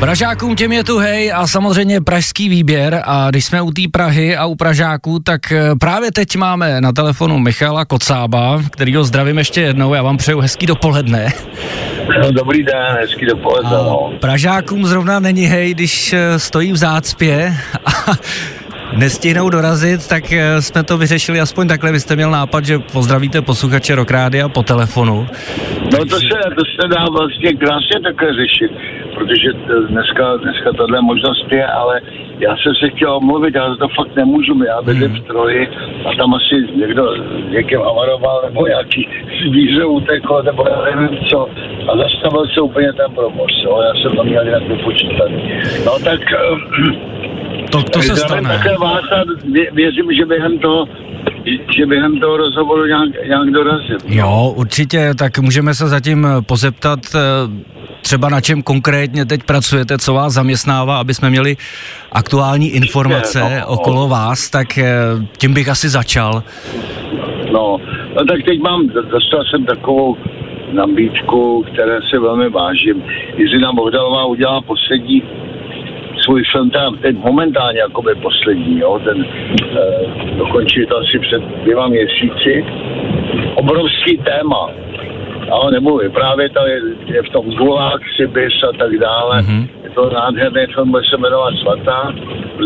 Pražákům těm je tu hej a samozřejmě pražský výběr a když jsme u té Prahy a u Pražáků, tak eh, právě teď máme na telefonu Michala Kocába, který ho zdravím ještě jednou, já vám přeju hezký dopoledne. No, dobrý den, hezký dopoledne. No. Pražákům zrovna není hej, když eh, stojí v zácpě a nestihnou dorazit, tak eh, jsme to vyřešili aspoň takhle. Vy jste měl nápad, že pozdravíte posluchače Rokrády a po telefonu. No to se, to se dá vlastně krásně také řešit, protože dneska, dneska tahle možnost je, ale já jsem se chtěl omluvit, já to fakt nemůžu, já bydlím v troji a tam asi někdo někým havaroval, nebo nějaký zvíře uteklo, nebo já nevím co. A zastavil se úplně ten provoz, jo. já jsem to měl jinak vypočítat. No tak To, to se Zdravím stane. také vás a vě- věřím, že během toho, že během toho rozhovoru nějak, nějak dorazím. Jo, určitě, tak můžeme se zatím pozeptat eh, třeba na čem konkrétně teď pracujete, co vás zaměstnává, aby jsme měli aktuální informace no, no. okolo vás, tak eh, tím bych asi začal. No, no tak teď mám, dostal jsem takovou nabídku, které se velmi vážím. Jiřina Bohdalová udělala poslední svůj film, tam teď momentálně jakoby poslední, jo, ten eh, dokončí to asi před dvěma měsíci. Obrovský téma. Jo, nebudu vyprávět, ale je, je v tom Gulák, Sibis a tak dále. Mm-hmm. To nádherný film, bude se jmenovat Svatá.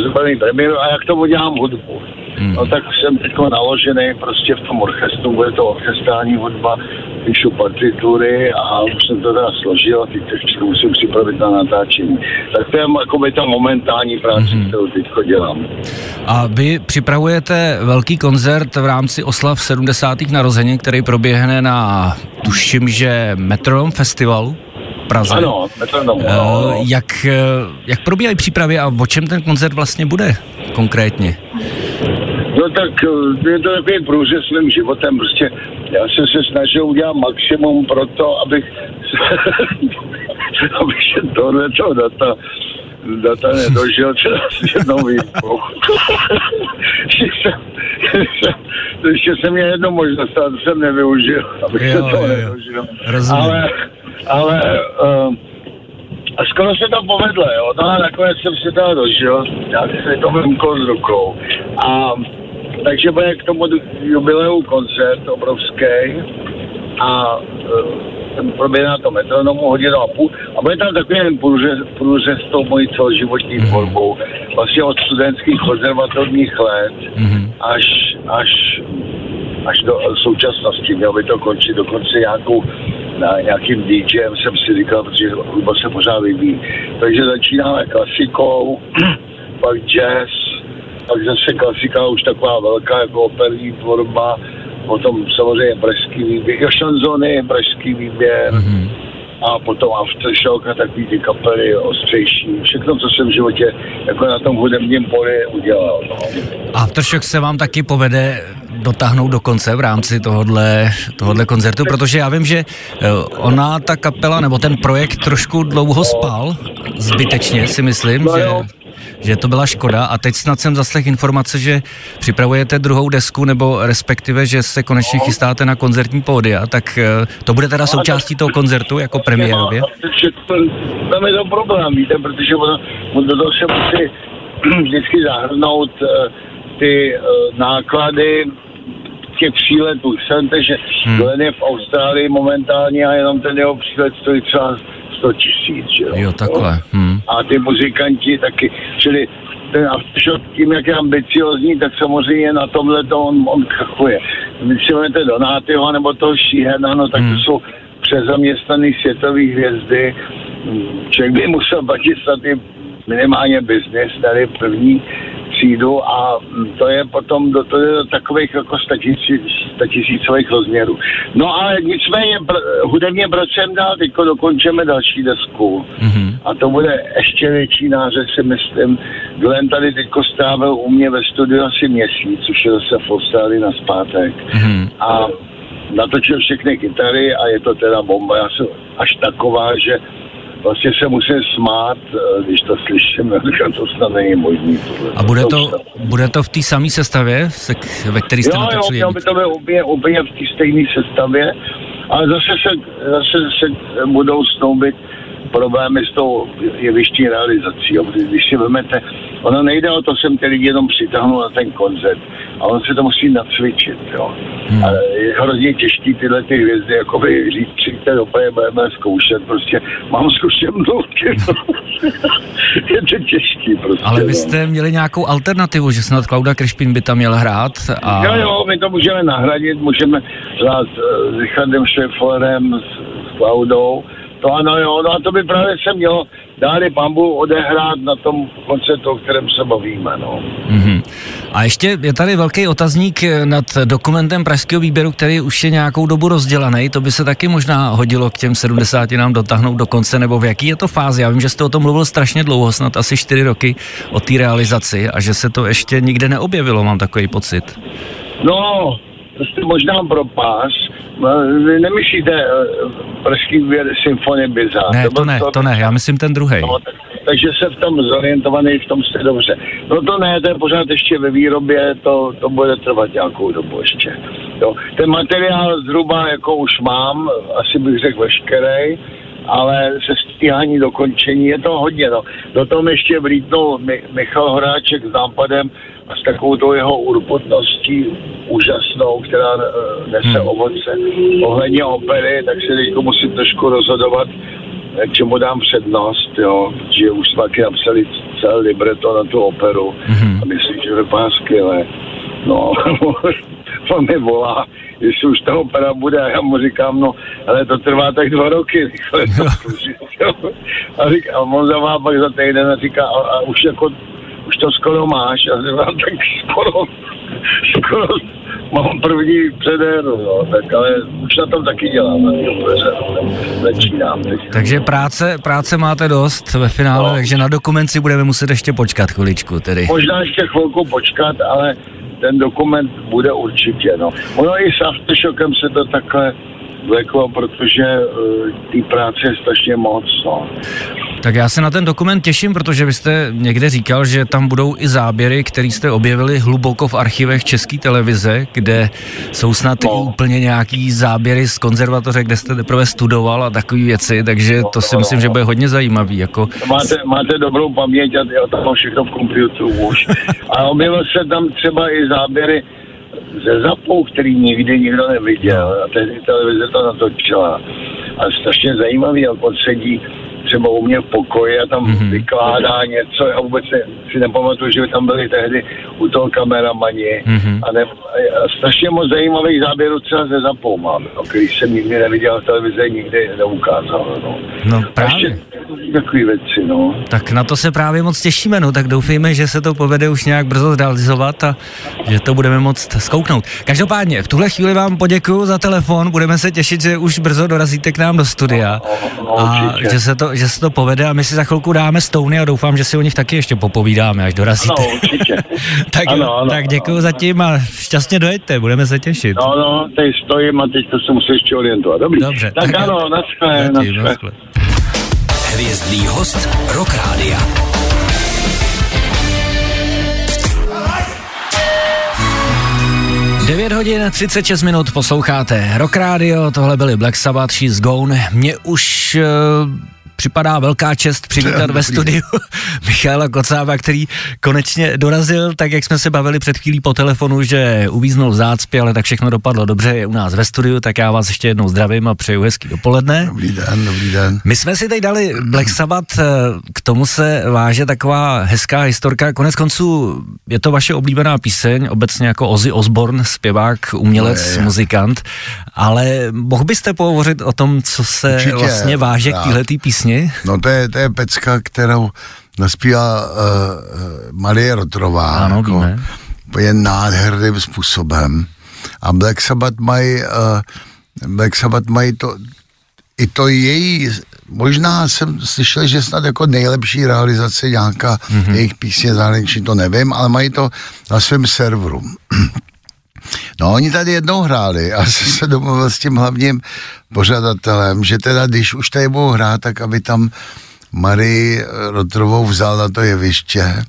Zrobený premiéru a jak tomu dělám hudbu. Mm. No tak jsem teď naložený prostě v tom orchestru, bude to orchestrální hudba, píšu partitury a už jsem to teda složil a teď musím připravit na natáčení. Tak to je jakoby ta momentální práce, mm. kterou teď dělám. A vy připravujete velký koncert v rámci oslav 70. narozenin, který proběhne na, tuším, že Metronom festivalu Praze. Ano, metronom. Eh, jak, eh, jak probíhají přípravy a o čem ten koncert vlastně bude konkrétně? No tak eh, je to takový průřez svým životem. Prostě já jsem se snažil udělat maximum pro to, abych, abych se tohle toho data, data nedožil třeba s jednou výjimkou. To ještě jsem měl jednu možnost, ale to jsem nevyužil, abych se Jo, toho jo, jo. nedožil. Rozumím. Ale, ale uh, skoro se to povedlo, jo. No a nakonec jsem se toho dožil, já se to vymkl z rukou. A takže bude k tomu jubileu koncert obrovský a eh, ten proběhne na to metronomu hodinu a půl a bude tam takový jen průřez, průřez tou mojí celoživotní tvorbou. Vlastně od studentských konzervatorních let až, až až do současnosti. Mělo by to končit dokonce nějakou, na nějakým DJem, jsem si říkal, protože hudba se pořád vyvíjí. Takže začínáme klasikou, pak jazz, pak zase klasika už taková velká jako operní tvorba, potom samozřejmě pražský výběr, jo, šanzony, pražský výběr, mm-hmm. a potom aftershock a takový ty kapely ostřejší. Všechno, co jsem v životě jako na tom hudebním poli udělal. No. Aftershock se vám taky povede dotáhnout do konce v rámci tohodle, tohodle koncertu, protože já vím, že eh, ona, ta kapela, nebo ten projekt trošku dlouho spal, zbytečně si myslím, No že, jo. že to byla škoda a teď snad jsem zaslech informace, že připravujete druhou desku, nebo respektive, že se konečně chystáte na koncertní pódia, tak eh, to bude teda součástí toho koncertu jako premiérově? No, tam je to problém, víte, protože ono do toho se musí vždycky zahrnout eh, ty náklady těch příletů. Chcete, že hmm. Glenn je v Austrálii momentálně a jenom ten jeho přílet stojí třeba 100 tisíc, jo? Jo, takhle. Hm. A ty muzikanti taky, čili ten Aftershock tím, jak je ambiciozní, tak samozřejmě na tomhle to on, on krachuje. Když si vezmete Donátyho nebo toho Šíhena, no tak to jsou přezaměstnaný světový hvězdy. Člověk by musel platit za ty minimálně biznis, tady první sídu a to je potom do, to je do takových jako statisícových rozměrů. No ale nicméně pr- hudebně jsem dál, teď dokončíme další desku mm-hmm. a to bude ještě větší nářez si myslím. Glenn tady teď strávil u mě ve studiu asi měsíc, už je zase v Austrálii na zpátek mm-hmm. a natočil všechny kytary a je to teda bomba. Já jsem až taková, že vlastně se musím smát, eh, když to slyším, říkám, to snad není možný. A bude to, bude to v té samé sestavě, se, ve které jste jo, natočili? Jo, by to bylo úplně, úplně v té stejné sestavě, ale zase se, zase se budou snoubit problémy s tou jevištní realizací. Jo. Když si vezmete, ono nejde o to, jsem ty lidi jenom přitáhnul na ten koncert, a on se to musí nacvičit. Jo. Hmm. A je hrozně těžký tyhle ty hvězdy, jakoby říct, přijďte do budeme zkoušet, prostě mám zkušenosti. je to těžký prostě. Ale vy no. jste no. měli nějakou alternativu, že snad Klauda Krišpin by tam měl hrát? A... Jo, jo, my to můžeme nahradit, můžeme hrát eh, s Richardem Šeflerem, s, s Klaudou, to ano, jo, no a to by právě se mělo dáli pambu odehrát na tom koncertu, o kterém se bavíme, no. Mm-hmm. A ještě je tady velký otazník nad dokumentem pražského výběru, který už je nějakou dobu rozdělaný. To by se taky možná hodilo k těm 70 nám dotáhnout do konce, nebo v jaký je to fázi? Já vím, že jste o tom mluvil strašně dlouho, snad asi 4 roky o té realizaci a že se to ještě nikde neobjevilo, mám takový pocit. No, jste možná propás. Vy nemyslíte uh, Pražský symfonie Bizar? Ne, to, to ne, to, to ne, já myslím ten druhý. No, takže se v tom zorientovaný, v tom jste dobře. No to ne, to je pořád ještě ve výrobě, to, to bude trvat nějakou dobu ještě. Jo. Ten materiál zhruba jako už mám, asi bych řekl veškerý, ale se stíhání dokončení je to hodně. No. Do toho ještě vlítnul Michal Horáček s nápadem a s takovou tou jeho urputností úžasnou, která eh, nese hmm. ovoce ohledně opery, tak se teď musím trošku rozhodovat, k čemu dám přednost, jo, že už jsme taky napsali celé libreto na tu operu hmm. a myslím, že vypadá skvěle. No, on mi volá, jestli už ta opera bude a já mu říkám, no, ale to trvá tak dva roky, rychle to a, říká, a on zavá pak za týden a říká, a, a už jako už to skoro máš a říkám, tak skoro, skoro mám první předéru, no, tak ale už na tom taky dělám, na tom začínám. Teď. Takže práce, práce máte dost ve finále, no. takže na dokumenci budeme muset ještě počkat chviličku tedy. Možná ještě chvilku počkat, ale ten dokument bude určitě, no. Ono i s Aftershockem se to takhle vleklo, protože uh, té práce je strašně moc, no. Tak já se na ten dokument těším, protože vy jste někde říkal, že tam budou i záběry, které jste objevili hluboko v archivech České televize, kde jsou snad no. i úplně nějaký záběry z konzervatoře, kde jste teprve studoval a takové věci, takže to si myslím, že bude hodně zajímavý. Jako... Máte, máte dobrou paměť a já tam mám všechno v počítači už. a objevil se tam třeba i záběry ze zapou, který nikdy nikdo neviděl a tehdy televize to natočila. A strašně zajímavý, jak on sedí třeba u mě v pokoji a tam mm-hmm. vykládá něco. Já vůbec ne, si nepamatuju, že by tam byli tehdy u toho kameramani. Mm-hmm. A, ne, a strašně moc zajímavých záběrů třeba ze zapou mám, no, který jsem nikdy neviděl v televizi, nikdy neukázal. No, no právě. Takový věci, no. Tak na to se právě moc těšíme, no, tak doufejme, že se to povede už nějak brzo zrealizovat a že to budeme moct zkouknout. Každopádně, v tuhle chvíli vám poděkuji za telefon, budeme se těšit, že už brzo dorazíte k nám do studia no, no, a že se, to, že se to povede a my si za chvilku dáme stouny a doufám, že si o nich taky ještě popovídáme, až dorazíte. Ano, určitě. tak, ano, ano, tak děkuji ano, zatím a šťastně dojeďte, budeme se těšit. No, no, teď stojím a teď to se musí ještě orientovat. Dobrý. Dobře. Tak, tak ano, naschle, naschle. Hvězdný host Rock Rádia. Devět hodin 36 minut posloucháte Rock Radio, tohle byly Black Sabbath, She's Gone. Mě už uh, připadá velká čest přivítat ve studiu Michala Kocába, který konečně dorazil, tak jak jsme se bavili před chvílí po telefonu, že uvíznul v zácpě, ale tak všechno dopadlo dobře, je u nás ve studiu, tak já vás ještě jednou zdravím a přeju hezký dopoledne. Dobrý den, dobrý den. My jsme si teď dali Black Sabbath, eh, k tomu se váže taková hezká historka, konec konců je to vaše oblíbená píseň, obecně jako Ozzy Osbourne, zpěvák, umělec, no je, je. muzikant, ale mohl byste pohovořit o tom, co se Určitě, vlastně váže k téhle písni? No to je, to je pecka, kterou naspívá uh, Marie Rotrová. Ano, jako, víme. Je nádherným způsobem. A Black Sabbath mají uh, Black Sabbath mají to, i to její, možná jsem slyšel, že snad jako nejlepší realizace nějaká mm-hmm. jejich písně zahraniční, to nevím, ale mají to na svém serveru. No, oni tady jednou hráli a jsem se domluvil s tím hlavním pořadatelem, že teda, když už tady budou hrát, tak aby tam Marii Rotrovou vzal na to jeviště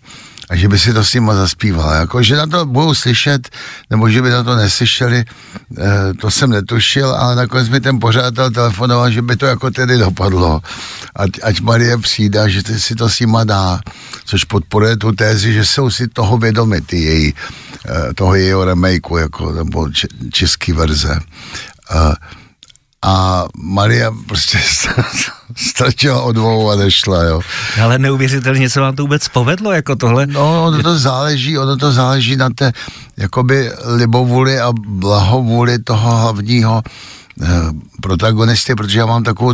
a že by si to s nima zaspívala. Jako, že na to budou slyšet, nebo že by na to neslyšeli, eh, to jsem netušil, ale nakonec mi ten pořadatel telefonoval, že by to jako tedy dopadlo. Ať, ať Marie přijde, že si to s nima dá, což podporuje tu tézi, že jsou si toho vědomi, ty její, eh, toho jejího remakeu, jako, nebo český verze. Uh, a Maria prostě ztratila odvahu a nešla, jo. Ale neuvěřitelně se vám to vůbec povedlo, jako tohle? No, ono to záleží, ono to záleží na té, jakoby libovůli a blahovůli toho hlavního eh, protagonisty, protože já mám takovou,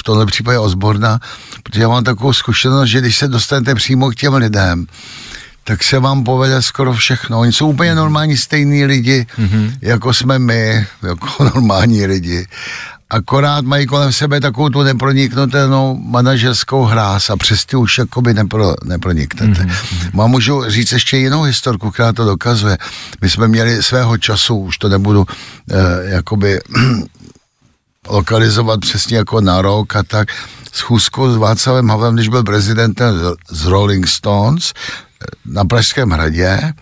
v tomhle případě Osborna, protože já mám takovou zkušenost, že když se dostanete přímo k těm lidem, tak se vám povede skoro všechno. Oni jsou úplně normální stejní lidi, mm-hmm. jako jsme my, jako normální lidi. Akorát mají kolem sebe takovou tu neproniknutelnou manažerskou hráz a přes ty už jakoby nepro, neproniknete. Mm-hmm. Mám můžu říct ještě jinou historku, která to dokazuje. My jsme měli svého času, už to nebudu eh, jakoby lokalizovat přesně jako na rok a tak, schůzku s Václavem Havlem, když byl prezidentem z Rolling Stones, na Pražském hradě.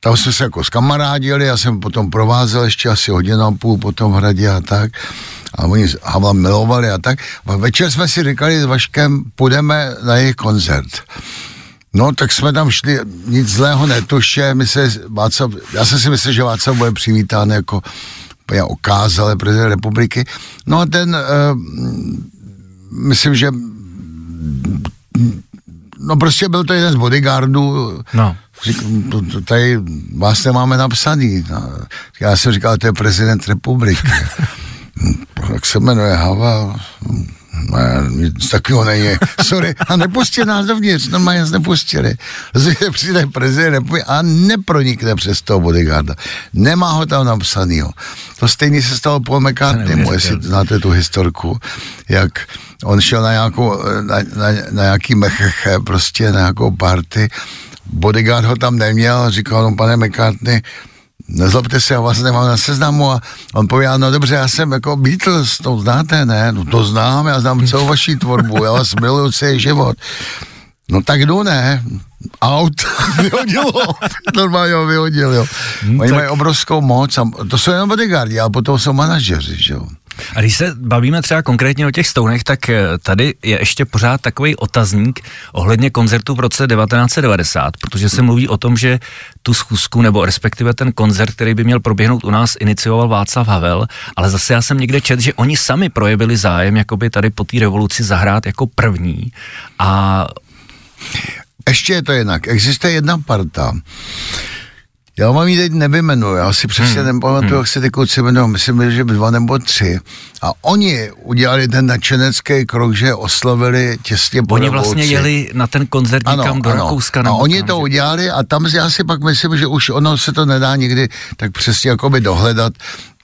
Tam jsme se jako skamarádili, já jsem potom provázel ještě asi hodinu a půl po tom hradě a tak. A oni Havla milovali a tak. A večer jsme si říkali s Vaškem, půjdeme na jejich koncert. No, tak jsme tam šli, nic zlého netuše, my se, Václav, já jsem si myslel, že Václav bude přivítán jako já okázal prezident republiky. No a ten, uh, myslím, že No prostě byl to jeden z bodyguardů. No. Tady vás nemáme napsaný. No. Já jsem říkal, to je prezident republiky. Jak se jmenuje Havel? Nic takového není. Sorry. A nepustili nás dovnitř, normálně nás nepustili. Zde přijde prezident a nepronikne přes toho bodyguarda. Nemá ho tam napsanýho. To stejně se stalo Paul McCartney, jestli znáte tu historku, jak on šel na nějakou, na, na, na nějaký mecheche, prostě na nějakou party, bodyguard ho tam neměl, říkal on, pane McCartney, nezlobte se, já vás nemám na seznamu a on pověděl, no dobře, já jsem jako Beatles, to znáte, ne? No to znám, já znám celou vaši tvorbu, já vás miluju celý život. No tak jdu, ne? Aut vyhodilo, normálně ho vyhodil, jo. Hmm, Oni tak... mají obrovskou moc, a to jsou jenom bodyguardi, ale potom jsou manažeři, že jo. A když se bavíme třeba konkrétně o těch stounech, tak eh, tady je ještě pořád takový otazník ohledně koncertu v roce 1990, protože se mluví o tom, že tu schůzku nebo respektive ten koncert, který by měl proběhnout u nás, inicioval Václav Havel, ale zase já jsem někde čet, že oni sami projevili zájem jakoby tady po té revoluci zahrát jako první a ještě je to jinak. Existuje jedna parta, já vám ji teď nevymenuji, já si přesně hmm. nepamatuju, hmm. jak se ty kluci jmenují, myslím, že dva nebo tři. A oni udělali ten nadšenecký krok, že oslovili těsně po Oni vlastně jeli na ten koncert někam ano, do ano. Rakouska. A oni to že? udělali a tam já si pak myslím, že už ono se to nedá nikdy tak přesně jakoby dohledat,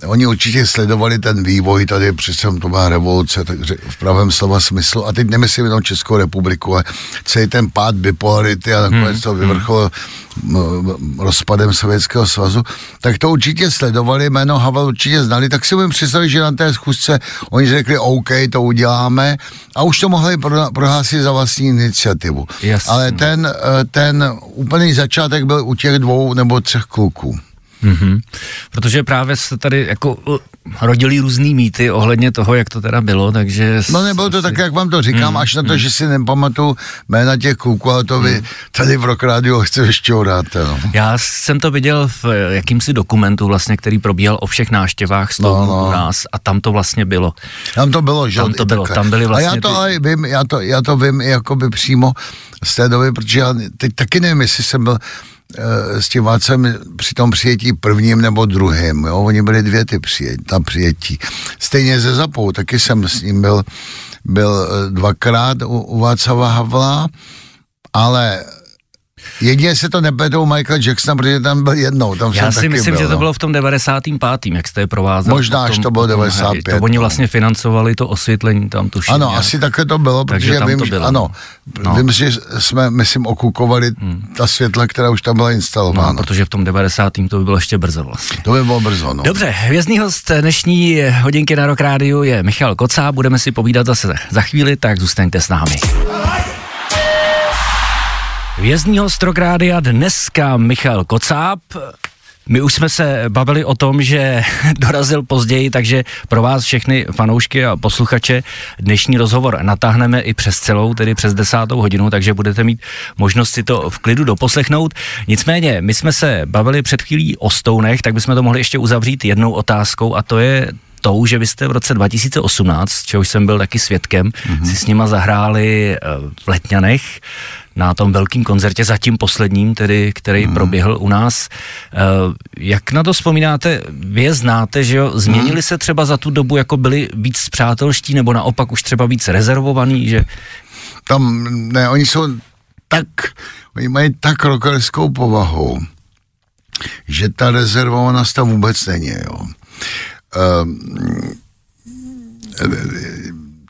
Oni určitě sledovali ten vývoj tady, přece to byla revoluce, takže v pravém slova smyslu. A teď nemyslím jenom Českou republiku, ale celý ten pád bipolarity a nakonec hmm. to vyvrcholilo rozpadem Sovětského svazu, tak to určitě sledovali, jméno Havel určitě znali, tak si umím představit, že na té schůzce oni řekli, OK, to uděláme a už to mohli prohlásit za vlastní iniciativu. Jasně. Ale ten, eh, ten úplný začátek byl u těch dvou nebo třech kluků. Mm-hmm. Protože právě se tady jako uh, rodili různý mýty ohledně toho, jak to teda bylo, takže... No nebylo to si... tak, jak vám to říkám, mm, až na to, mm. že si nepamatuju jména těch kluků, ale to vy mm. tady v Rock Radio chce ještě dáte, no. Já jsem to viděl v jakýmsi dokumentu vlastně, který probíhal o všech náštěvách z toho no, no. u nás a tam to vlastně bylo. Tam to bylo, že? Tam to bylo, tam byly vlastně A já to ty... ale vím, já to, já to vím jakoby přímo z té doby, protože já teď taky nevím, jestli jsem byl Eh, s tím Vácem při tom přijetí prvním nebo druhým, jo, oni byli dvě ty přijetí, ta přijetí. Stejně ze Zapou, taky jsem s ním byl, byl eh, dvakrát u, u Václava Havla ale Jedině se to nepletou Michael Jackson, protože tam byl jednou. Tam Já si myslím, byl, že to no. bylo v tom 95. jak jste je provázali. Možná až to bylo potom 95, To oni no. vlastně financovali to osvětlení tam tuším. Ano, nějak. asi takhle to bylo, Takže protože tam vím, to že, bylo. ano, No. vím, že jsme, myslím, okukovali ta světla, která už tam byla instalována. No, protože v tom 90. to by bylo ještě brzo vlastně. To by bylo brzo, no. Dobře, hvězdný host dnešní hodinky na Rock Rádiu je Michal Kocá, budeme si povídat zase za chvíli, tak zůstaňte s námi. Hvězdný host Rock Rádia dneska Michal Kocáb. My už jsme se bavili o tom, že dorazil později, takže pro vás všechny fanoušky a posluchače dnešní rozhovor natáhneme i přes celou, tedy přes desátou hodinu, takže budete mít možnost si to v klidu doposlechnout. Nicméně, my jsme se bavili před chvílí o Stounech, tak bychom to mohli ještě uzavřít jednou otázkou a to je tou, že vy jste v roce 2018, čehož jsem byl taky svědkem, mm-hmm. si s nima zahráli eh, v Letňanech na tom velkým koncertě, zatím posledním, tedy, který mm. proběhl u nás. Eh, Jak na to vzpomínáte? Vy je znáte, že jo? Změnili se třeba za tu dobu, jako byli víc přátelští, nebo naopak už třeba víc rezervovaní, že Tam, ne, oni jsou tak, oni mají tak rockerskou povahu, že ta rezervovanost tam vůbec není, jo. Um,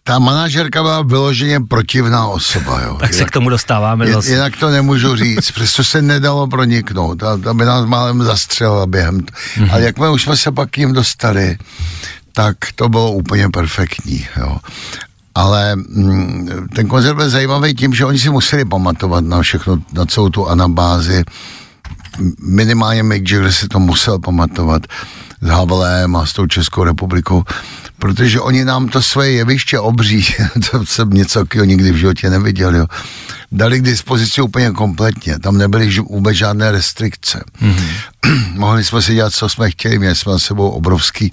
ta manažerka byla vyloženě protivná osoba, jo. tak se k tomu dostáváme zase. Jinak to nemůžu říct, přesto se nedalo proniknout, ta, ta by nás málem zastřelila během. Mm-hmm. Ale jakmile už jsme se pak k jim dostali, tak to bylo úplně perfektní, jo. Ale mm, ten koncert byl zajímavý tím, že oni si museli pamatovat na všechno, na celou tu anabázi. Minimálně Mick Jagger si to musel pamatovat s Havlem a s tou Českou republikou, protože oni nám to svoje jeviště obří, to jsem něco takového nikdy v životě neviděl, jo. Dali k dispozici úplně kompletně, tam nebyly vůbec žádné restrikce. Mm-hmm. Mohli jsme si dělat, co jsme chtěli, měli jsme s sebou obrovský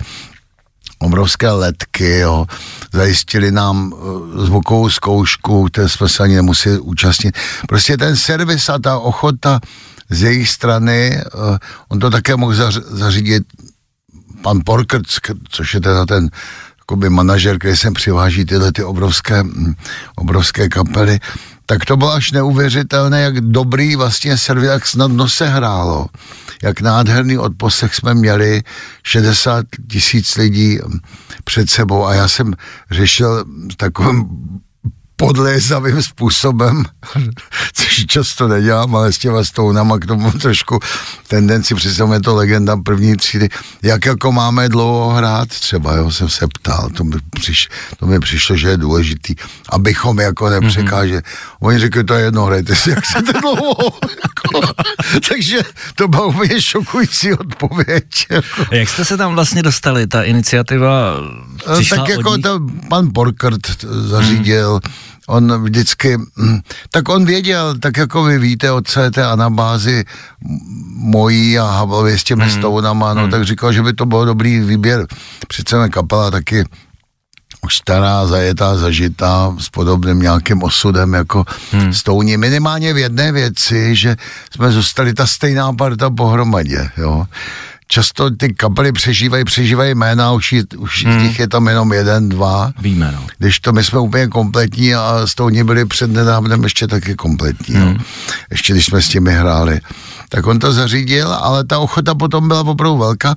obrovské letky, jo. zajistili nám uh, zvukovou zkoušku, které jsme se ani nemuseli účastnit. Prostě ten servis a ta ochota z jejich strany, uh, on to také mohl zař- zařídit pan Porkrc, k- což je teda ten jakoby manažer, který sem přiváží tyhle ty obrovské, mm, obrovské kapely, tak to bylo až neuvěřitelné, jak dobrý vlastně servis, jak snadno se hrálo, jak nádherný odposlech jsme měli, 60 tisíc lidí mm, před sebou. A já jsem řešil takovým podlézavým způsobem, což často nedělám, ale s těma stounama k tomu trošku tendenci, představuje to legenda první třídy, jak jako máme dlouho hrát třeba, jo, jsem se ptal, to mi, přiš, to mi přišlo, že je důležitý, abychom jako nepřekáželi. Mm-hmm. Oni řekli, to je jedno, hrajte si, jak chcete dlouho. jako, takže to byla úplně šokující odpověď. Jako. Jak jste se tam vlastně dostali? Ta iniciativa přišla tak jako od nich? to pan Borkert zařídil, hmm. On vždycky, hm, tak on věděl, tak jako vy víte od celé té anabázy m- mojí a Havlově s těmi hmm. stounama, no tak říkal, že by to bylo dobrý výběr. Přece mé kapela taky už stará, zajetá, zažitá, s podobným nějakým osudem jako hmm. stouní. Minimálně v jedné věci, že jsme zůstali ta stejná parta pohromadě, jo. Často ty kapely přežívají, přežívají jména, už, už hmm. z nich je tam jenom jeden, dva. Víme, no. Když to my jsme úplně kompletní a Stouni byli před nedávnem ještě taky kompletní. Hmm. Jo. Ještě když jsme s těmi hráli. Tak on to zařídil, ale ta ochota potom byla opravdu velká.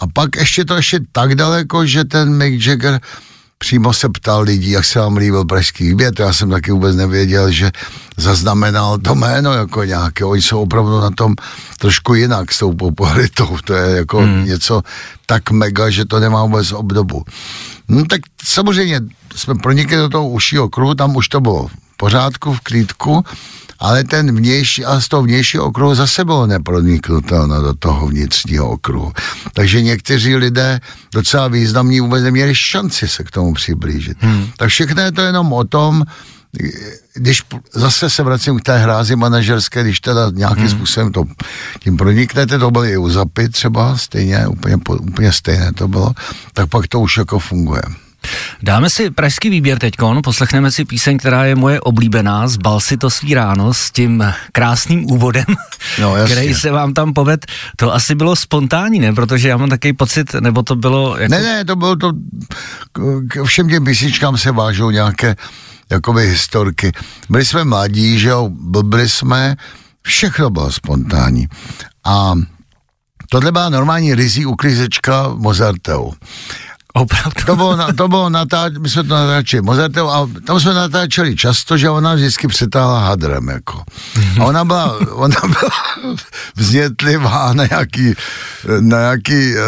A pak ještě to ještě tak daleko, že ten Mick Jagger přímo se ptal lidí, jak se vám líbil pražský výběr, já jsem taky vůbec nevěděl, že zaznamenal to jméno jako nějaké, oni jsou opravdu na tom trošku jinak s tou popularitou, to je jako hmm. něco tak mega, že to nemá vůbec obdobu. No tak samozřejmě jsme pronikli do toho užšího kruhu, tam už to bylo v pořádku, v klídku, ale ten vnější, a z toho vnějšího okruhu zase bylo neproniknutelné do toho vnitřního okruhu. Takže někteří lidé docela významní vůbec neměli šanci se k tomu přiblížit. Hmm. Tak všechno je to jenom o tom, když zase se vracím k té hrázi manažerské, když teda nějakým hmm. způsobem to tím proniknete, to byly i u Zapy třeba, stejně, úplně, úplně stejné to bylo, tak pak to už jako funguje. Dáme si pražský výběr teďkon, poslechneme si píseň, která je moje oblíbená, zbal si to svý ráno s tím krásným úvodem, No, jasně. který se vám tam poved. To asi bylo spontánní, ne? Protože já mám takový pocit, nebo to bylo jako... Ne, ne, to bylo to, k- k všem těm písničkám se vážou nějaké jakoby historky. Byli jsme mladí, že jo, byli jsme, všechno bylo spontánní. A tohle byla normální rizí uklízečka Mozarteu. Opravdu. To bylo, na, to bylo natáč, my jsme to natáčeli Mozarteu a tam jsme natáčeli často, že ona vždycky přetáhla hadrem, jako. A ona byla, ona byla vznětlivá na nějaký, na nějaký uh,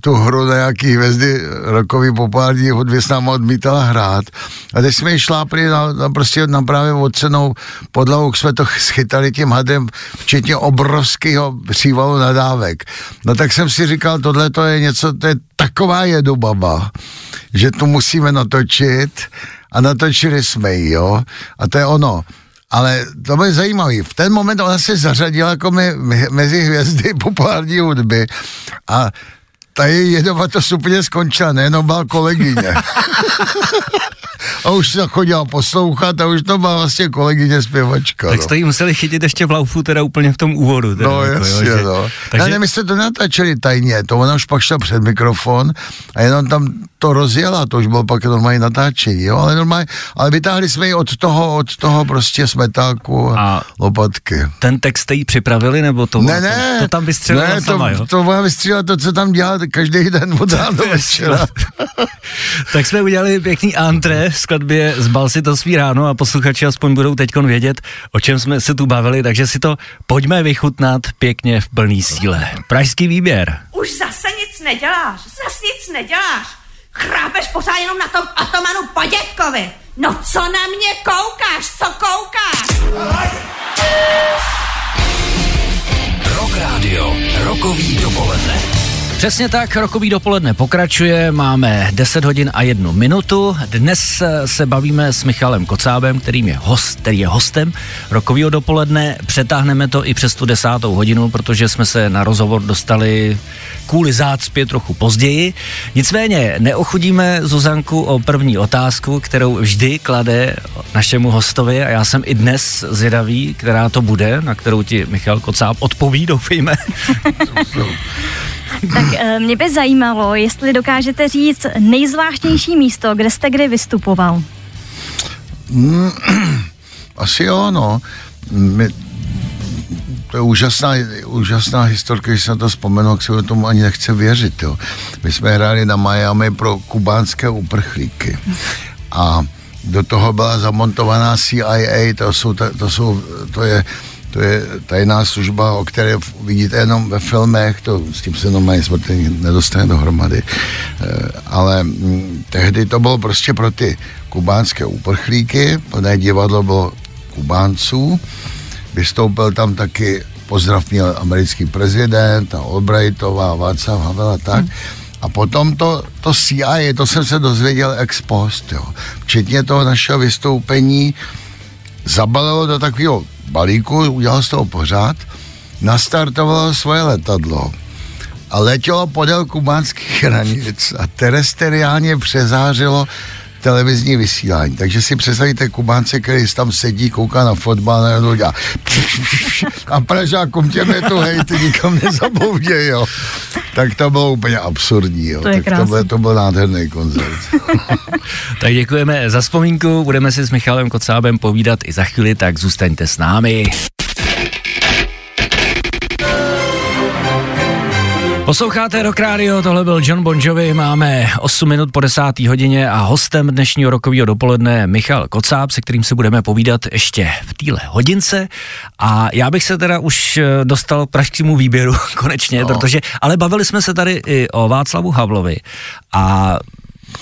tu hru, na nějaký hvězdy rokový populární hudby s náma odmítala hrát. A teď jsme ji šlápli na, na prostě na právě ocenou podlahu, jsme to schytali tím hadrem, včetně obrovského přívalu nadávek. No tak jsem si říkal, tohle to je něco, to je taková jedubaba, že tu musíme natočit a natočili jsme ji, jo. A to je ono. Ale to bylo zajímavé. V ten moment ona se zařadila jako me, me, mezi hvězdy populární hudby a ta její jedovatost úplně skončila, nejenom byla kolegyně. a už se chodila poslouchat a už to byla vlastně kolegyně zpěvačka. Tak no. jste ji museli chytit ještě v laufu, teda úplně v tom úvodu. Teda, No jako, jasně, jo, že- no. Takže, Ale my jsme to natáčeli tajně, to ona už pak šla před mikrofon a jenom tam to rozjela, to už bylo pak normální natáčení, jo, ale normálně, ale vytáhli jsme ji od toho, od toho prostě smetáku a, A- lopatky. ten text jste jí připravili, nebo to, Ne, ne, to, to tam vystřelila ne, sama, to, jo? to ona vystřelila to, co tam dělá každý den od rána do večera. tak jsme udělali pěkný antré v skladbě Zbal si to svý ráno a posluchači aspoň budou teď vědět, o čem jsme se tu bavili, takže si to pojďme vychutnat pěkně v plný síle. Pražský výběr. Už zase nic neděláš, zase nic neděláš. Chrápeš pořád jenom na tom atomanu po dětkovi. No co na mě koukáš, co koukáš? Rock Radio, rokový dopoledne. Přesně tak, rokový dopoledne pokračuje, máme 10 hodin a jednu minutu. Dnes eh, se bavíme s Michalem Kocábem, kterým je host, který je hostem rokového dopoledne. Přetáhneme to i přes tu desátou hodinu, protože jsme se na rozhovor dostali kvůli zácpě trochu později. Nicméně neochudíme Zuzanku o první otázku, kterou vždy klade našemu hostovi a já jsem i dnes zvědavý, která to bude, na kterou ti Michal Kocáb odpoví, doufejme. Tak eh, mě by zajímalo, jestli dokážete říct nejzvláštnější místo, kde jste kdy vystupoval. Asi jo, no. My, to je úžasná, úžasná historka, když se to vzpomenu, jak se tomu ani nechce věřit, jo. My jsme hráli na Miami pro kubánské uprchlíky a do toho byla zamontovaná CIA, to jsou, ta- to jsou, to je to je tajná služba, o které vidíte jenom ve filmech, to s tím se normálně smrtelně nedostane dohromady. Eh, Ale mm, tehdy to bylo prostě pro ty kubánské uprchlíky, plné divadlo bylo Kubánců, vystoupil tam taky, pozdrav měl americký prezident a Albrightová, Václav Havel a tak. A potom to, to CIA, to jsem se dozvěděl ex post, jo. Včetně toho našeho vystoupení zabalilo do takového balíku, udělal z toho pořád, nastartovalo svoje letadlo a letělo podél kubánských hranic a terestriálně přezářilo televizní vysílání. Takže si představíte Kubánce, který tam sedí, kouká na fotbal, a to dělá a Pražákům těm je tu hej, ty nikam nezabouděj, jo. Tak to bylo úplně absurdní, jo. To je tak to byl, to byl nádherný koncert. Tak děkujeme za vzpomínku, budeme si s Michalem Kocábem povídat i za chvíli, tak zůstaňte s námi. Posloucháte Rock Radio, tohle byl John Bon Jovi, máme 8 minut po 10. hodině a hostem dnešního rokového dopoledne je Michal Kocáb, se kterým se budeme povídat ještě v téhle hodince a já bych se teda už eh, dostal k pražskému výběru konečně, no. protože, ale bavili jsme se tady i o Václavu Havlovi a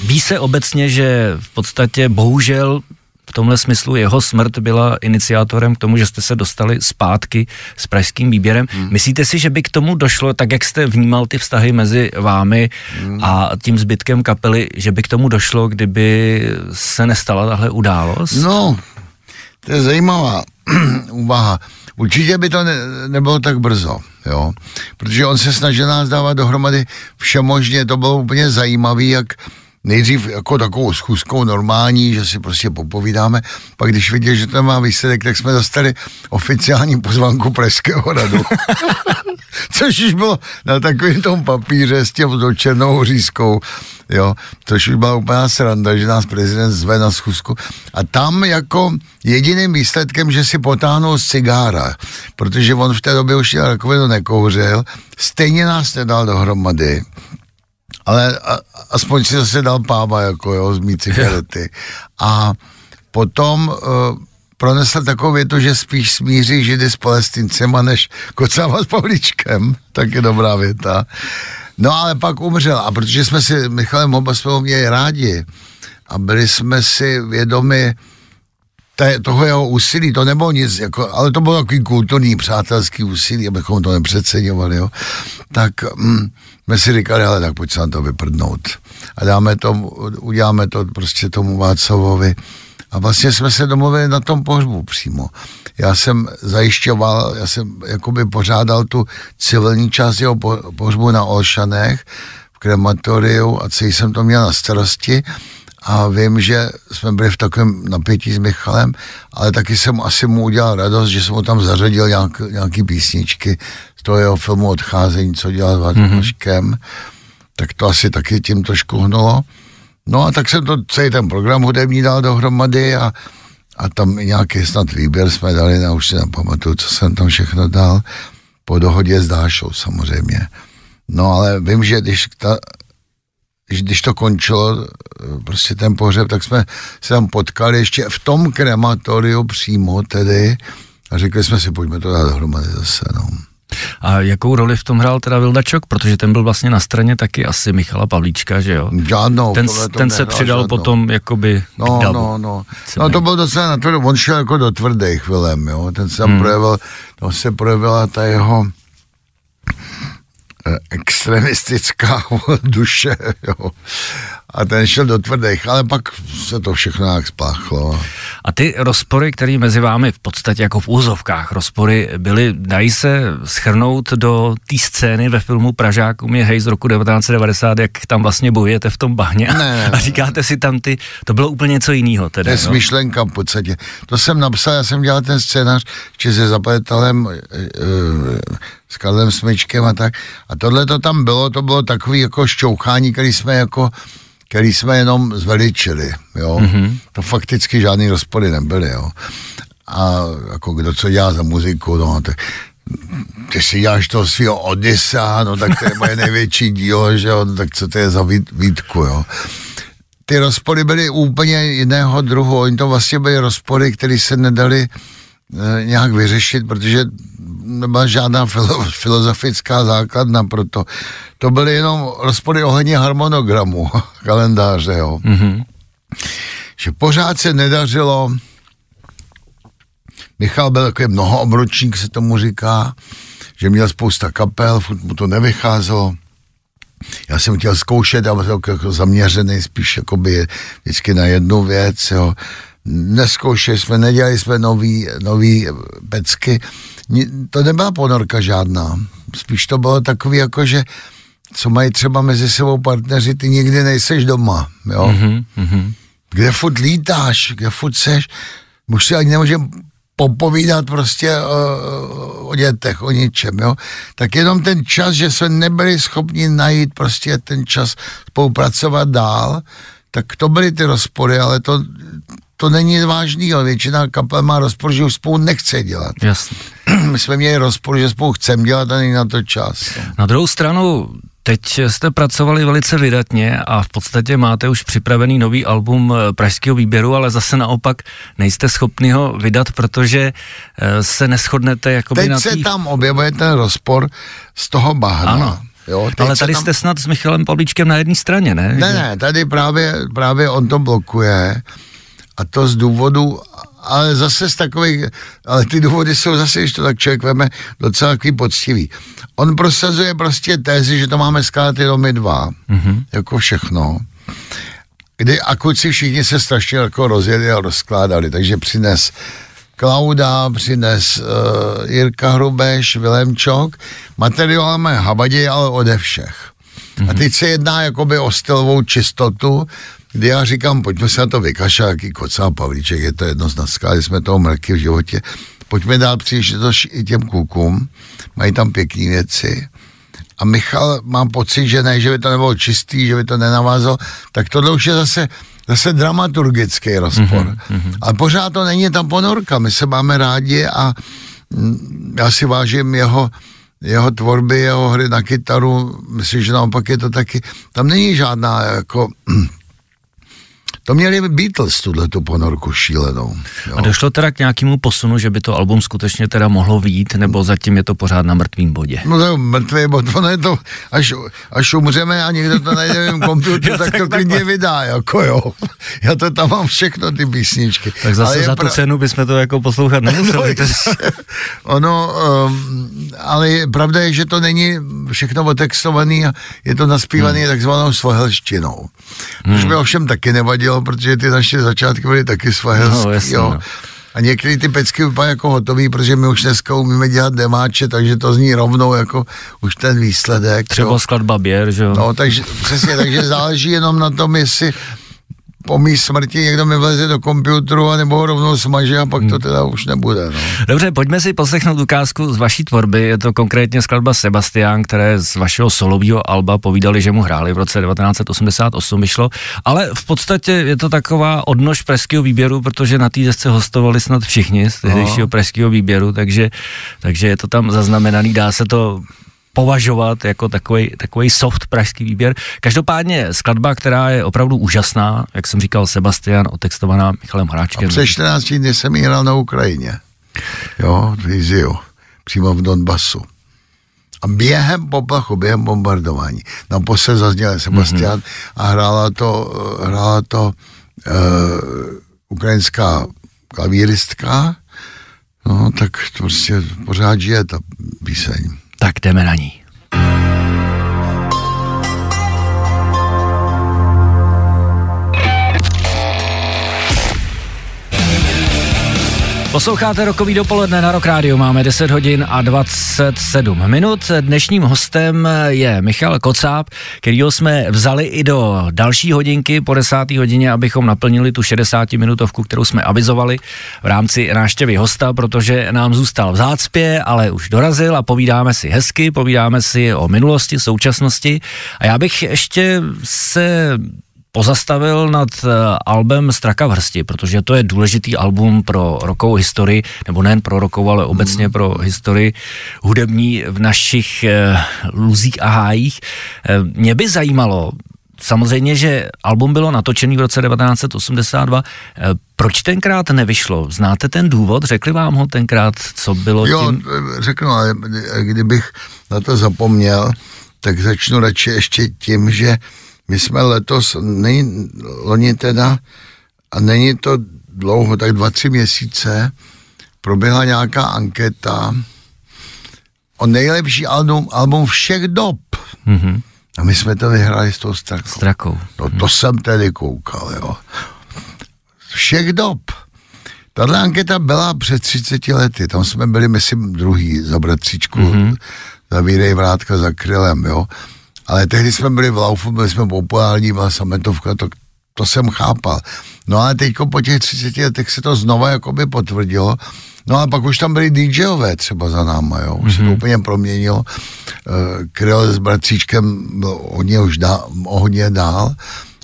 Ví se obecně, že v podstatě bohužel v tomhle smyslu jeho smrt byla iniciátorem k tomu, že jste se dostali zpátky s pražským výběrem. Hmm. Myslíte si, že by k tomu došlo, tak jak jste vnímal ty vztahy mezi vámi hmm. a tím zbytkem kapely, že by k tomu došlo, kdyby se nestala tahle událost? No, to je zajímavá úvaha. Určitě by to ne, nebylo tak brzo, jo. Protože on se snažil nás dávat dohromady všemožně, to bylo úplně zajímavé, jak nejdřív jako takovou schůzkou normální, že si prostě popovídáme, pak když viděl, že to má výsledek, tak jsme dostali oficiální pozvánku Pražského radu. Což už bylo na takovém tom papíře s tím černou řízkou, jo, což už byla úplná sranda, že nás prezident zve na schůzku. A tam jako jediným výsledkem, že si potáhnul z cigára, protože on v té době už rakovinu nekouřil, stejně nás nedal dohromady ale a, aspoň si zase dal páva, jako jo, z mý cigarety. A potom uh, pronesl takovou větu, že spíš smíří židy s palestincema, než kocáva s Pavličkem. Tak je dobrá věta. No ale pak umřel a protože jsme si Michalem oba jsme měli rádi a byli jsme si vědomi toho jeho úsilí, to nebylo nic, jako, ale to bylo takový kulturní, přátelský úsilí, abychom to nepřeceňovali, jo. Tak mm, jsme si říkali, ale tak pojď se na to vyprdnout. A dáme to, uděláme to prostě tomu Václavovi. A vlastně jsme se domluvili na tom pohřbu přímo. Já jsem zajišťoval, já jsem jakoby pořádal tu civilní část jeho pohřbu na Olšanech v krematoriu a celý jsem to měl na starosti a vím, že jsme byli v takovém napětí s Michalem, ale taky jsem asi mu udělal radost, že jsem mu tam zařadil nějak, nějaký písničky z toho jeho filmu Odcházení, co dělal s Václavem mm-hmm. tak to asi taky tím trošku hnulo. No a tak jsem to celý ten program hudební dal dohromady a, a tam nějaký snad výběr jsme dali, na už si nepamatuju, co jsem tam všechno dal, po dohodě s Dášou samozřejmě. No ale vím, že když ta když, když to končilo, prostě ten pohřeb, tak jsme se tam potkali ještě v tom krematoriu přímo tedy a řekli jsme si, pojďme to dát dohromady zase, no. A jakou roli v tom hrál teda Vildačok? Protože ten byl vlastně na straně taky asi Michala Pavlíčka, že jo? Žádnou. Ten, ten se přidal žádnou. potom jakoby no, k no, no. No to bylo docela na to, on šel jako do tvrdých chvilem, jo? Ten se tam hmm. projevil, to se projevila ta jeho Eh, extremistická duše, jo. A ten šel do tvrdých, ale pak se to všechno nějak spláchlo. A ty rozpory, které mezi vámi v podstatě jako v úzovkách rozpory byly, dají se schrnout do té scény ve filmu Pražáku je hej z roku 1990, jak tam vlastně bojujete v tom bahně ne, ne, ne. a říkáte si tam ty, to bylo úplně něco jiného. To je no? smyšlenka v podstatě. To jsem napsal, já jsem dělal ten scénář, či se zapletelem e, e, s Karlem Smyčkem a tak. A tohle to tam bylo, to bylo takový jako šťouchání, který jsme jako který jsme jenom zveličili, jo. Mm-hmm. To fakticky žádný rozpory nebyly, jo. A jako kdo co dělá za muziku, no, tak ty si děláš toho svého Odysa, no tak to je moje největší dílo, že jo, no, tak co to je za vít, výtku, jo. Ty rozpory byly úplně jiného druhu, oni to vlastně byly rozpory, které se nedali nějak vyřešit, protože nebyla žádná filo, filozofická základna pro to. To byly jenom rozpory ohledně harmonogramu kalendáře, jo. Mm-hmm. Že pořád se nedařilo, Michal byl takový mnohoobročník, se tomu říká, že měl spousta kapel, furt mu to nevycházelo. Já jsem chtěl zkoušet, ale byl jako zaměřený spíš jakoby vždycky na jednu věc, jo. Neskoušeli jsme, nedělali jsme nový, nový pecky to nebyla ponorka žádná. Spíš to bylo takový jako, že co mají třeba mezi sebou partneři, ty nikdy nejseš doma, jo. Mm-hmm, Kde furt lítáš, kde furt seš, už si ani nemůžeme popovídat prostě o, o dětech, o ničem, jo. Tak jenom ten čas, že jsme nebyli schopni najít prostě ten čas spolupracovat dál, tak to byly ty rozpory, ale to, to není vážný, ale většina kapel má rozpor, že už spolu nechce dělat. Jasně. My jsme měli rozpor, že spolu chceme dělat a není na to čas. Na druhou stranu, Teď jste pracovali velice vydatně a v podstatě máte už připravený nový album eh, pražského výběru, ale zase naopak nejste schopni ho vydat, protože eh, se neschodnete jakoby Teď na se tam objevuje ten rozpor z toho bahna. Ano. Jo, ale tady tam... jste snad s Michalem Pavlíčkem na jedné straně, ne? Ne, ne, tady právě, právě on to blokuje a to z důvodu, ale zase z takových, ale ty důvody jsou zase, když to tak člověk veme, docela takový poctivý. On prosazuje prostě tézi, že to máme skládat jenom my dva, mm-hmm. jako všechno. Kdy a kluci všichni se strašně jako rozjeli a rozkládali, takže přines Klauda, přines uh, Jirka Hrubeš, Vilemčok, materiál máme habadě, ale ode všech. A teď se jedná jakoby o stylovou čistotu, kdy já říkám, pojďme se na to vykašat, jaký kocá Pavlíček, je to jedno z naskali jsme toho mrky v životě. Pojďme dál příležitost i těm klukům, mají tam pěkné věci. A Michal, mám pocit, že ne, že by to nebylo čistý, že by to nenavázalo, tak tohle už je zase, zase dramaturgický rozpor. Mm-hmm. Ale pořád to není tam ponorka, my se máme rádi a mm, já si vážím jeho, jeho tvorby, jeho hry na kytaru, myslím, že naopak je to taky, tam není žádná jako to měli Beatles, tuhle tu ponorku šílenou. Jo. A došlo teda k nějakému posunu, že by to album skutečně teda mohlo výjít, nebo zatím je to pořád na mrtvým bodě? No to je mrtvý bod, ono je to, až, až umřeme a někdo to najde v komputeru, tak to klidně vydá, jako jo. Já to tam mám všechno, ty písničky. Tak zase za tu pra... cenu bychom to jako poslouchat nemuseli. No, ono, um, ale je, pravda je, že to není všechno otextovaný a je to naspívaný hmm. takzvanou svohelštinou. Hmm. Což by ovšem taky nevadilo, protože ty naše začátky byly taky svahelský, no, jasný, jo. No. A některé ty pecky vypadají jako hotový, protože my už dneska umíme dělat demáče, takže to zní rovnou jako už ten výsledek. Třeba jo. skladba běr, že jo? No, takže přesně, takže záleží jenom na tom, jestli po mý smrti někdo mi vleze do komputeru a nebo ho rovnou smaže a pak to hmm. teda už nebude. No. Dobře, pojďme si poslechnout ukázku z vaší tvorby. Je to konkrétně skladba Sebastian, které z vašeho solového alba povídali, že mu hráli v roce 1988 vyšlo, ale v podstatě je to taková odnož pražského výběru, protože na té desce hostovali snad všichni z tehdejšího pražského výběru, takže, takže je to tam zaznamenaný, dá se to považovat jako takový, takový soft pražský výběr. Každopádně skladba, která je opravdu úžasná, jak jsem říkal, Sebastian, otextovaná Michalem Hráčkem. A před 14 dny jsem hrál na Ukrajině. Jo, v Iziu, přímo v Donbasu. A během poplachu, během bombardování, naposled zazněl Sebastian mm-hmm. a hrála to, hrála to uh, ukrajinská klavíristka, no tak prostě pořád žije ta píseň. Tak jdeme na ní. Posloucháte rokový dopoledne na Rock Radio, máme 10 hodin a 27 minut. Dnešním hostem je Michal Kocáb, kterýho jsme vzali i do další hodinky po 10. hodině, abychom naplnili tu 60 minutovku, kterou jsme avizovali v rámci náštěvy hosta, protože nám zůstal v zácpě, ale už dorazil a povídáme si hezky, povídáme si o minulosti, současnosti a já bych ještě se pozastavil nad eh, albem Straka v hrsti, protože to je důležitý album pro rokovou historii, nebo nejen pro rokovou, ale obecně hmm. pro historii hudební v našich uh, luzích a hájích. Uh, mě by zajímalo, samozřejmě, že album bylo natočený v roce 1982. Proč tenkrát nevyšlo? Znáte ten důvod? Řekli vám ho tenkrát, co bylo jo, tím? řeknu, ale kdybych na to zapomněl, tak začnu radši ještě tím, že my jsme letos, není, loni teda, a není to dlouho, tak dva, tři měsíce, proběhla nějaká anketa o nejlepší album, album všech dob. Mm-hmm. A my jsme to vyhráli s tou Strakou. Strakou. No to mm-hmm. jsem tedy koukal, jo. Všech dob. Tahle anketa byla před 30 lety, tam jsme byli, myslím, druhý za bratříčku, mm-hmm. za Vírej Vrátka za Krylem, jo ale tehdy jsme byli v Laufu, byli jsme populární, byla sametovka, to, to jsem chápal. No ale teď po těch 30 letech se to znova jakoby potvrdilo, No a pak už tam byli DJové třeba za náma, jo. Už mm-hmm. se to mhm. úplně proměnilo. Uh, Kryl s bratříčkem byl hodně už dál, hodně dál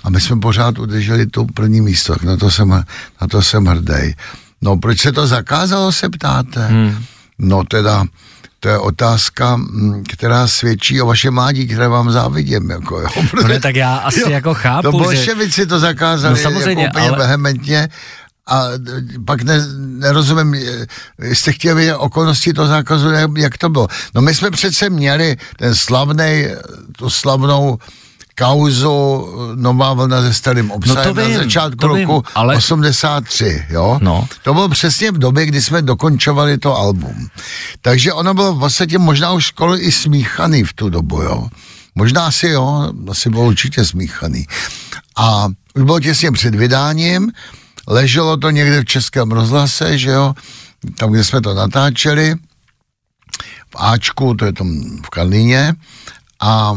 a my jsme pořád udrželi tu první místo, tak na to jsem, na to jsem hrdý. No proč se to zakázalo, se ptáte? Mm. No teda, to je otázka, mm, která svědčí o vašem mládí, které vám závidím. Jako, jo, protože, no ne, tak já asi jo, jako chápu, to bolševici že... to zakázali no, samozřejmě, jako úplně ale... vehementně a pak ne, nerozumím, jste chtěli vědět okolnosti toho zákazu, jak, to bylo. No my jsme přece měli ten slavný, tu slavnou kauzu Nová vlna se starým obsahem no to vím, na začátku to roku vím, ale... 83, jo? No. To bylo přesně v době, kdy jsme dokončovali to album. Takže ono bylo v podstatě možná už skoro i smíchaný v tu dobu, jo? Možná si jo, asi bylo určitě smíchaný. A už bylo těsně před vydáním, leželo to někde v Českém rozhlase, že jo, tam, kde jsme to natáčeli, v Ačku, to je tam v Karlíně, a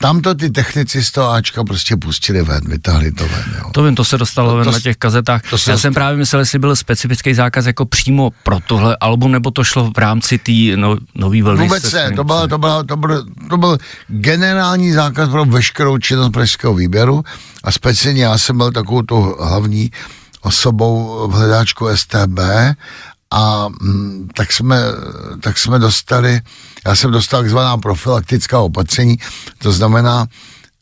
tam to ty technici z toho Ačka prostě pustili ven, vytáhli to ven, jo. To vím, to se dostalo To- ven to na těch kazetách. to Já jsem právě myslel, jestli byl specifický zákaz jako přímo pro tohle album, nebo to šlo v rámci té no, nový vlny. Vůbec ne, to, psem. to, byla, to, byl, to byl generální zákaz pro veškerou činnost pražského výběru a speciálně já jsem byl takovou tu hlavní osobou v hledáčku STB a mm, tak, jsme, tak jsme dostali, já jsem dostal takzvaná profilaktická opatření, to znamená,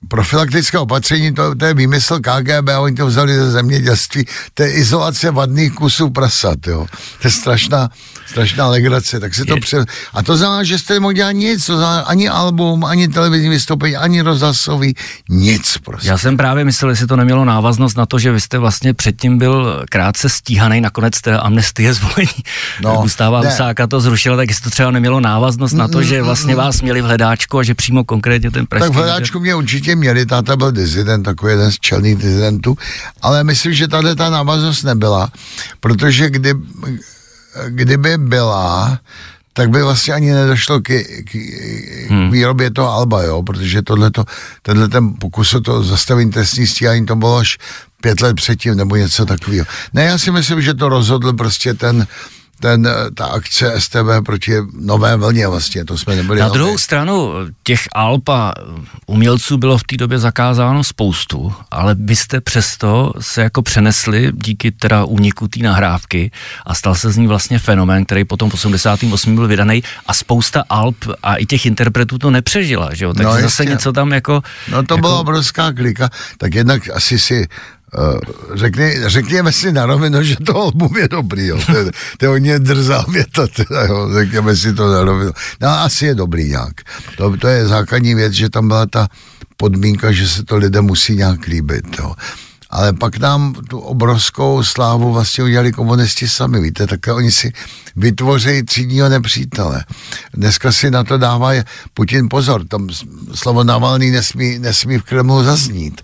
Profilaktické opatření, to, to je výmysl KGB, oni to vzali ze zemědělství, to je izolace vadných kusů prasat, jo. To je strašná, strašná legrace, tak se to pře... A to znamená, že jste nemohli dělat nic, to znamená ani album, ani televizní vystoupení, ani rozhlasový, nic prostě. Já jsem právě myslel, jestli to nemělo návaznost na to, že vy jste vlastně předtím byl krátce stíhaný, nakonec té amnestie zvolení. No, Gustáva. Husáka to zrušila, tak jestli to třeba nemělo návaznost na to, že vlastně vás měli v hledáčku a že přímo konkrétně ten pražský... Tak v hledáčku mě určitě měli, táta byl dizident, takový jeden z čelných dizidentů, ale myslím, že tahle ta návaznost nebyla, protože kdy, kdyby byla, tak by vlastně ani nedošlo k, k, k výrobě toho alba, jo, protože tohleto, tenhle ten pokus o to zastavení trestní stíhání, to bylo až pět let předtím, nebo něco takového. Ne, já si myslím, že to rozhodl prostě ten, ten, ta akce STB proti nové vlně vlastně, to jsme nebyli. Na jenom druhou stranu těch alb a umělců bylo v té době zakázáno spoustu, ale vy jste přesto se jako přenesli díky teda úniku té nahrávky a stal se z ní vlastně fenomén, který potom v 88. byl vydaný a spousta alb a i těch interpretů to nepřežila, že jo? Takže No, zase jistě. něco tam jako... No to jako, byla obrovská klika, tak jednak asi si řekni, řekněme si na rovinu, že to album je dobrý, jo. To, je, to je hodně drzá věta, teda, jo. řekněme si to na rovinu. No asi je dobrý nějak. To, to je základní věc, že tam byla ta podmínka, že se to lidem musí nějak líbit, jo. Ale pak nám tu obrovskou slávu vlastně udělali komunisti sami, víte, takhle oni si vytvoří třídního nepřítele. Dneska si na to dává Putin pozor, tam slovo Navalný nesmí, nesmí v Kremlu zaznít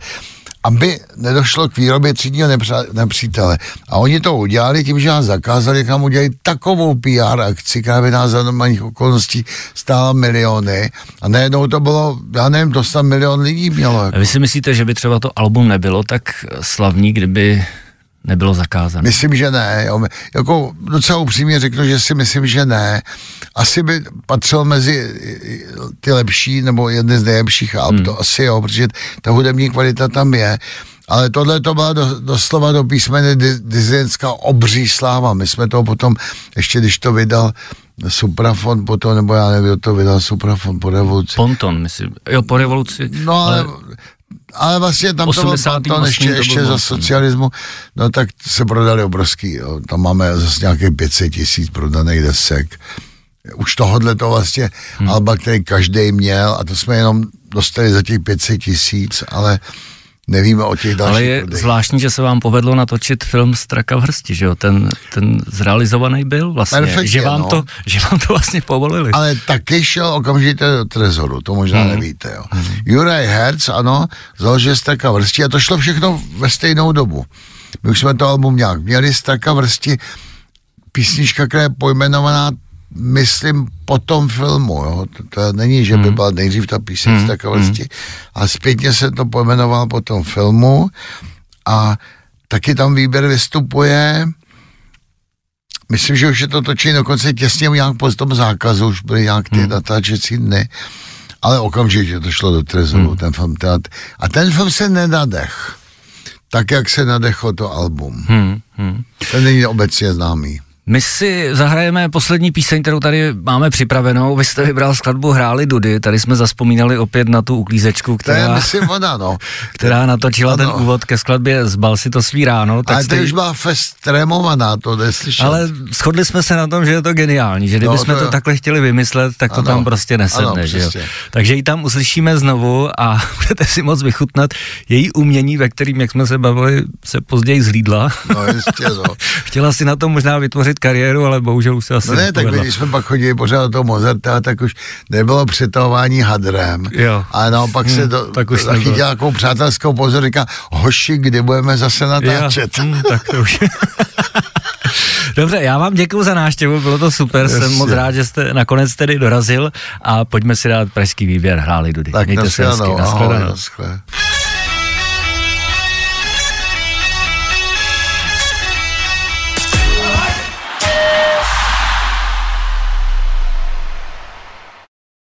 aby nedošlo k výrobě třídního nepřítele. A oni to udělali tím, že nás zakázali, kam udělali takovou PR akci, která by nás za normálních okolností stála miliony. A najednou to bylo, já nevím, to milion lidí mělo. Jako. Vy si myslíte, že by třeba to album nebylo tak slavný, kdyby nebylo zakázané? Myslím, že ne. Jo. Jako docela upřímně řeknu, že si myslím, že ne. Asi by patřil mezi ty lepší nebo jedny z nejlepších alb, hmm. to asi jo, protože ta hudební kvalita tam je. Ale tohle to byla do, doslova do písmene di- dizidentská obří sláva. My jsme to potom, ještě když to vydal Suprafon potom, nebo já nevím, to vydal Suprafon po revoluci. Ponton, myslím. Jo, po revoluci. No ale, ale vlastně tam to byl 88. Panton ještě, to ještě za Bonton. socialismu, no tak se prodali obrovský, jo. tam máme zase nějaké 500 tisíc prodaných desek. Už tohodle to vlastně hmm. Alba, který každý měl a to jsme jenom dostali za těch 500 tisíc, ale nevíme o těch dalších Ale je prodejích. zvláštní, že se vám povedlo natočit film Straka v hrsti, že jo? Ten, ten zrealizovaný byl vlastně, Perfektně, že vám, no. to, že vám to vlastně povolili. Ale taky šel okamžitě do Trezoru, to možná hmm. nevíte, jo. Hmm. Juraj Herz, ano, založil Straka vrsti a to šlo všechno ve stejnou dobu. My už jsme to album nějak měli, Straka vrsti, písnička, která je pojmenovaná myslím po tom filmu, jo. To, to není, že by Mhm. byla nejdřív ta píseň hmm. Straka vrsti, a zpětně se to pojmenoval po tom filmu a taky tam výběr vystupuje Myslím, že už je to točení dokonce těsně nějak po tom zákazu, už byly nějak ty hmm. natáčecí dny, ale okamžitě to šlo do Trezoru, hmm. ten film. Ten, a ten film se nenadech, tak jak se nadechlo to album. Hmm, hmm. Ten není obecně známý. My si zahrajeme poslední píseň, kterou tady máme připravenou. Vy jste vybral skladbu Hráli Dudy, tady jsme zaspomínali opět na tu uklízečku, To je, která, myslím, ona, no. která natočila Ano. ten úvod ke skladbě Zbal si to svý ráno. Tak Ale jste to už byla fest trémovaná, to neslyšel. Ale shodli jsme se na tom, že je to geniální, že kdybychom No, to to, jo. takhle chtěli vymyslet, tak to Ano. tam prostě nesedne, Ano, že jo. Takže ji tam uslyšíme znovu a budete si moc vychutnat její umění, ve kterým, jak jsme se bavili, se později zhlídla. No jistě, no. Chtěla si na tom možná vytvořit kariéru, ale bohužel už se asi No ne, tak když jsme pak chodili pořád do toho Mozarta, tak už nebylo přetahování hadrem. Jo. A naopak se Hmm, do, tak už zachytila nebylo. nějakou přátelskou pozor, říká, hoši, kdy budeme zase natáčet. Jo, hm, tak to už. Dobře, já vám děkuji za návštěvu, bylo to super, Jasně. jsem moc rád, že jste nakonec tedy dorazil a pojďme si dát pražský výběr, hráli Dudy. Tak Mějte se hezky, ahoj.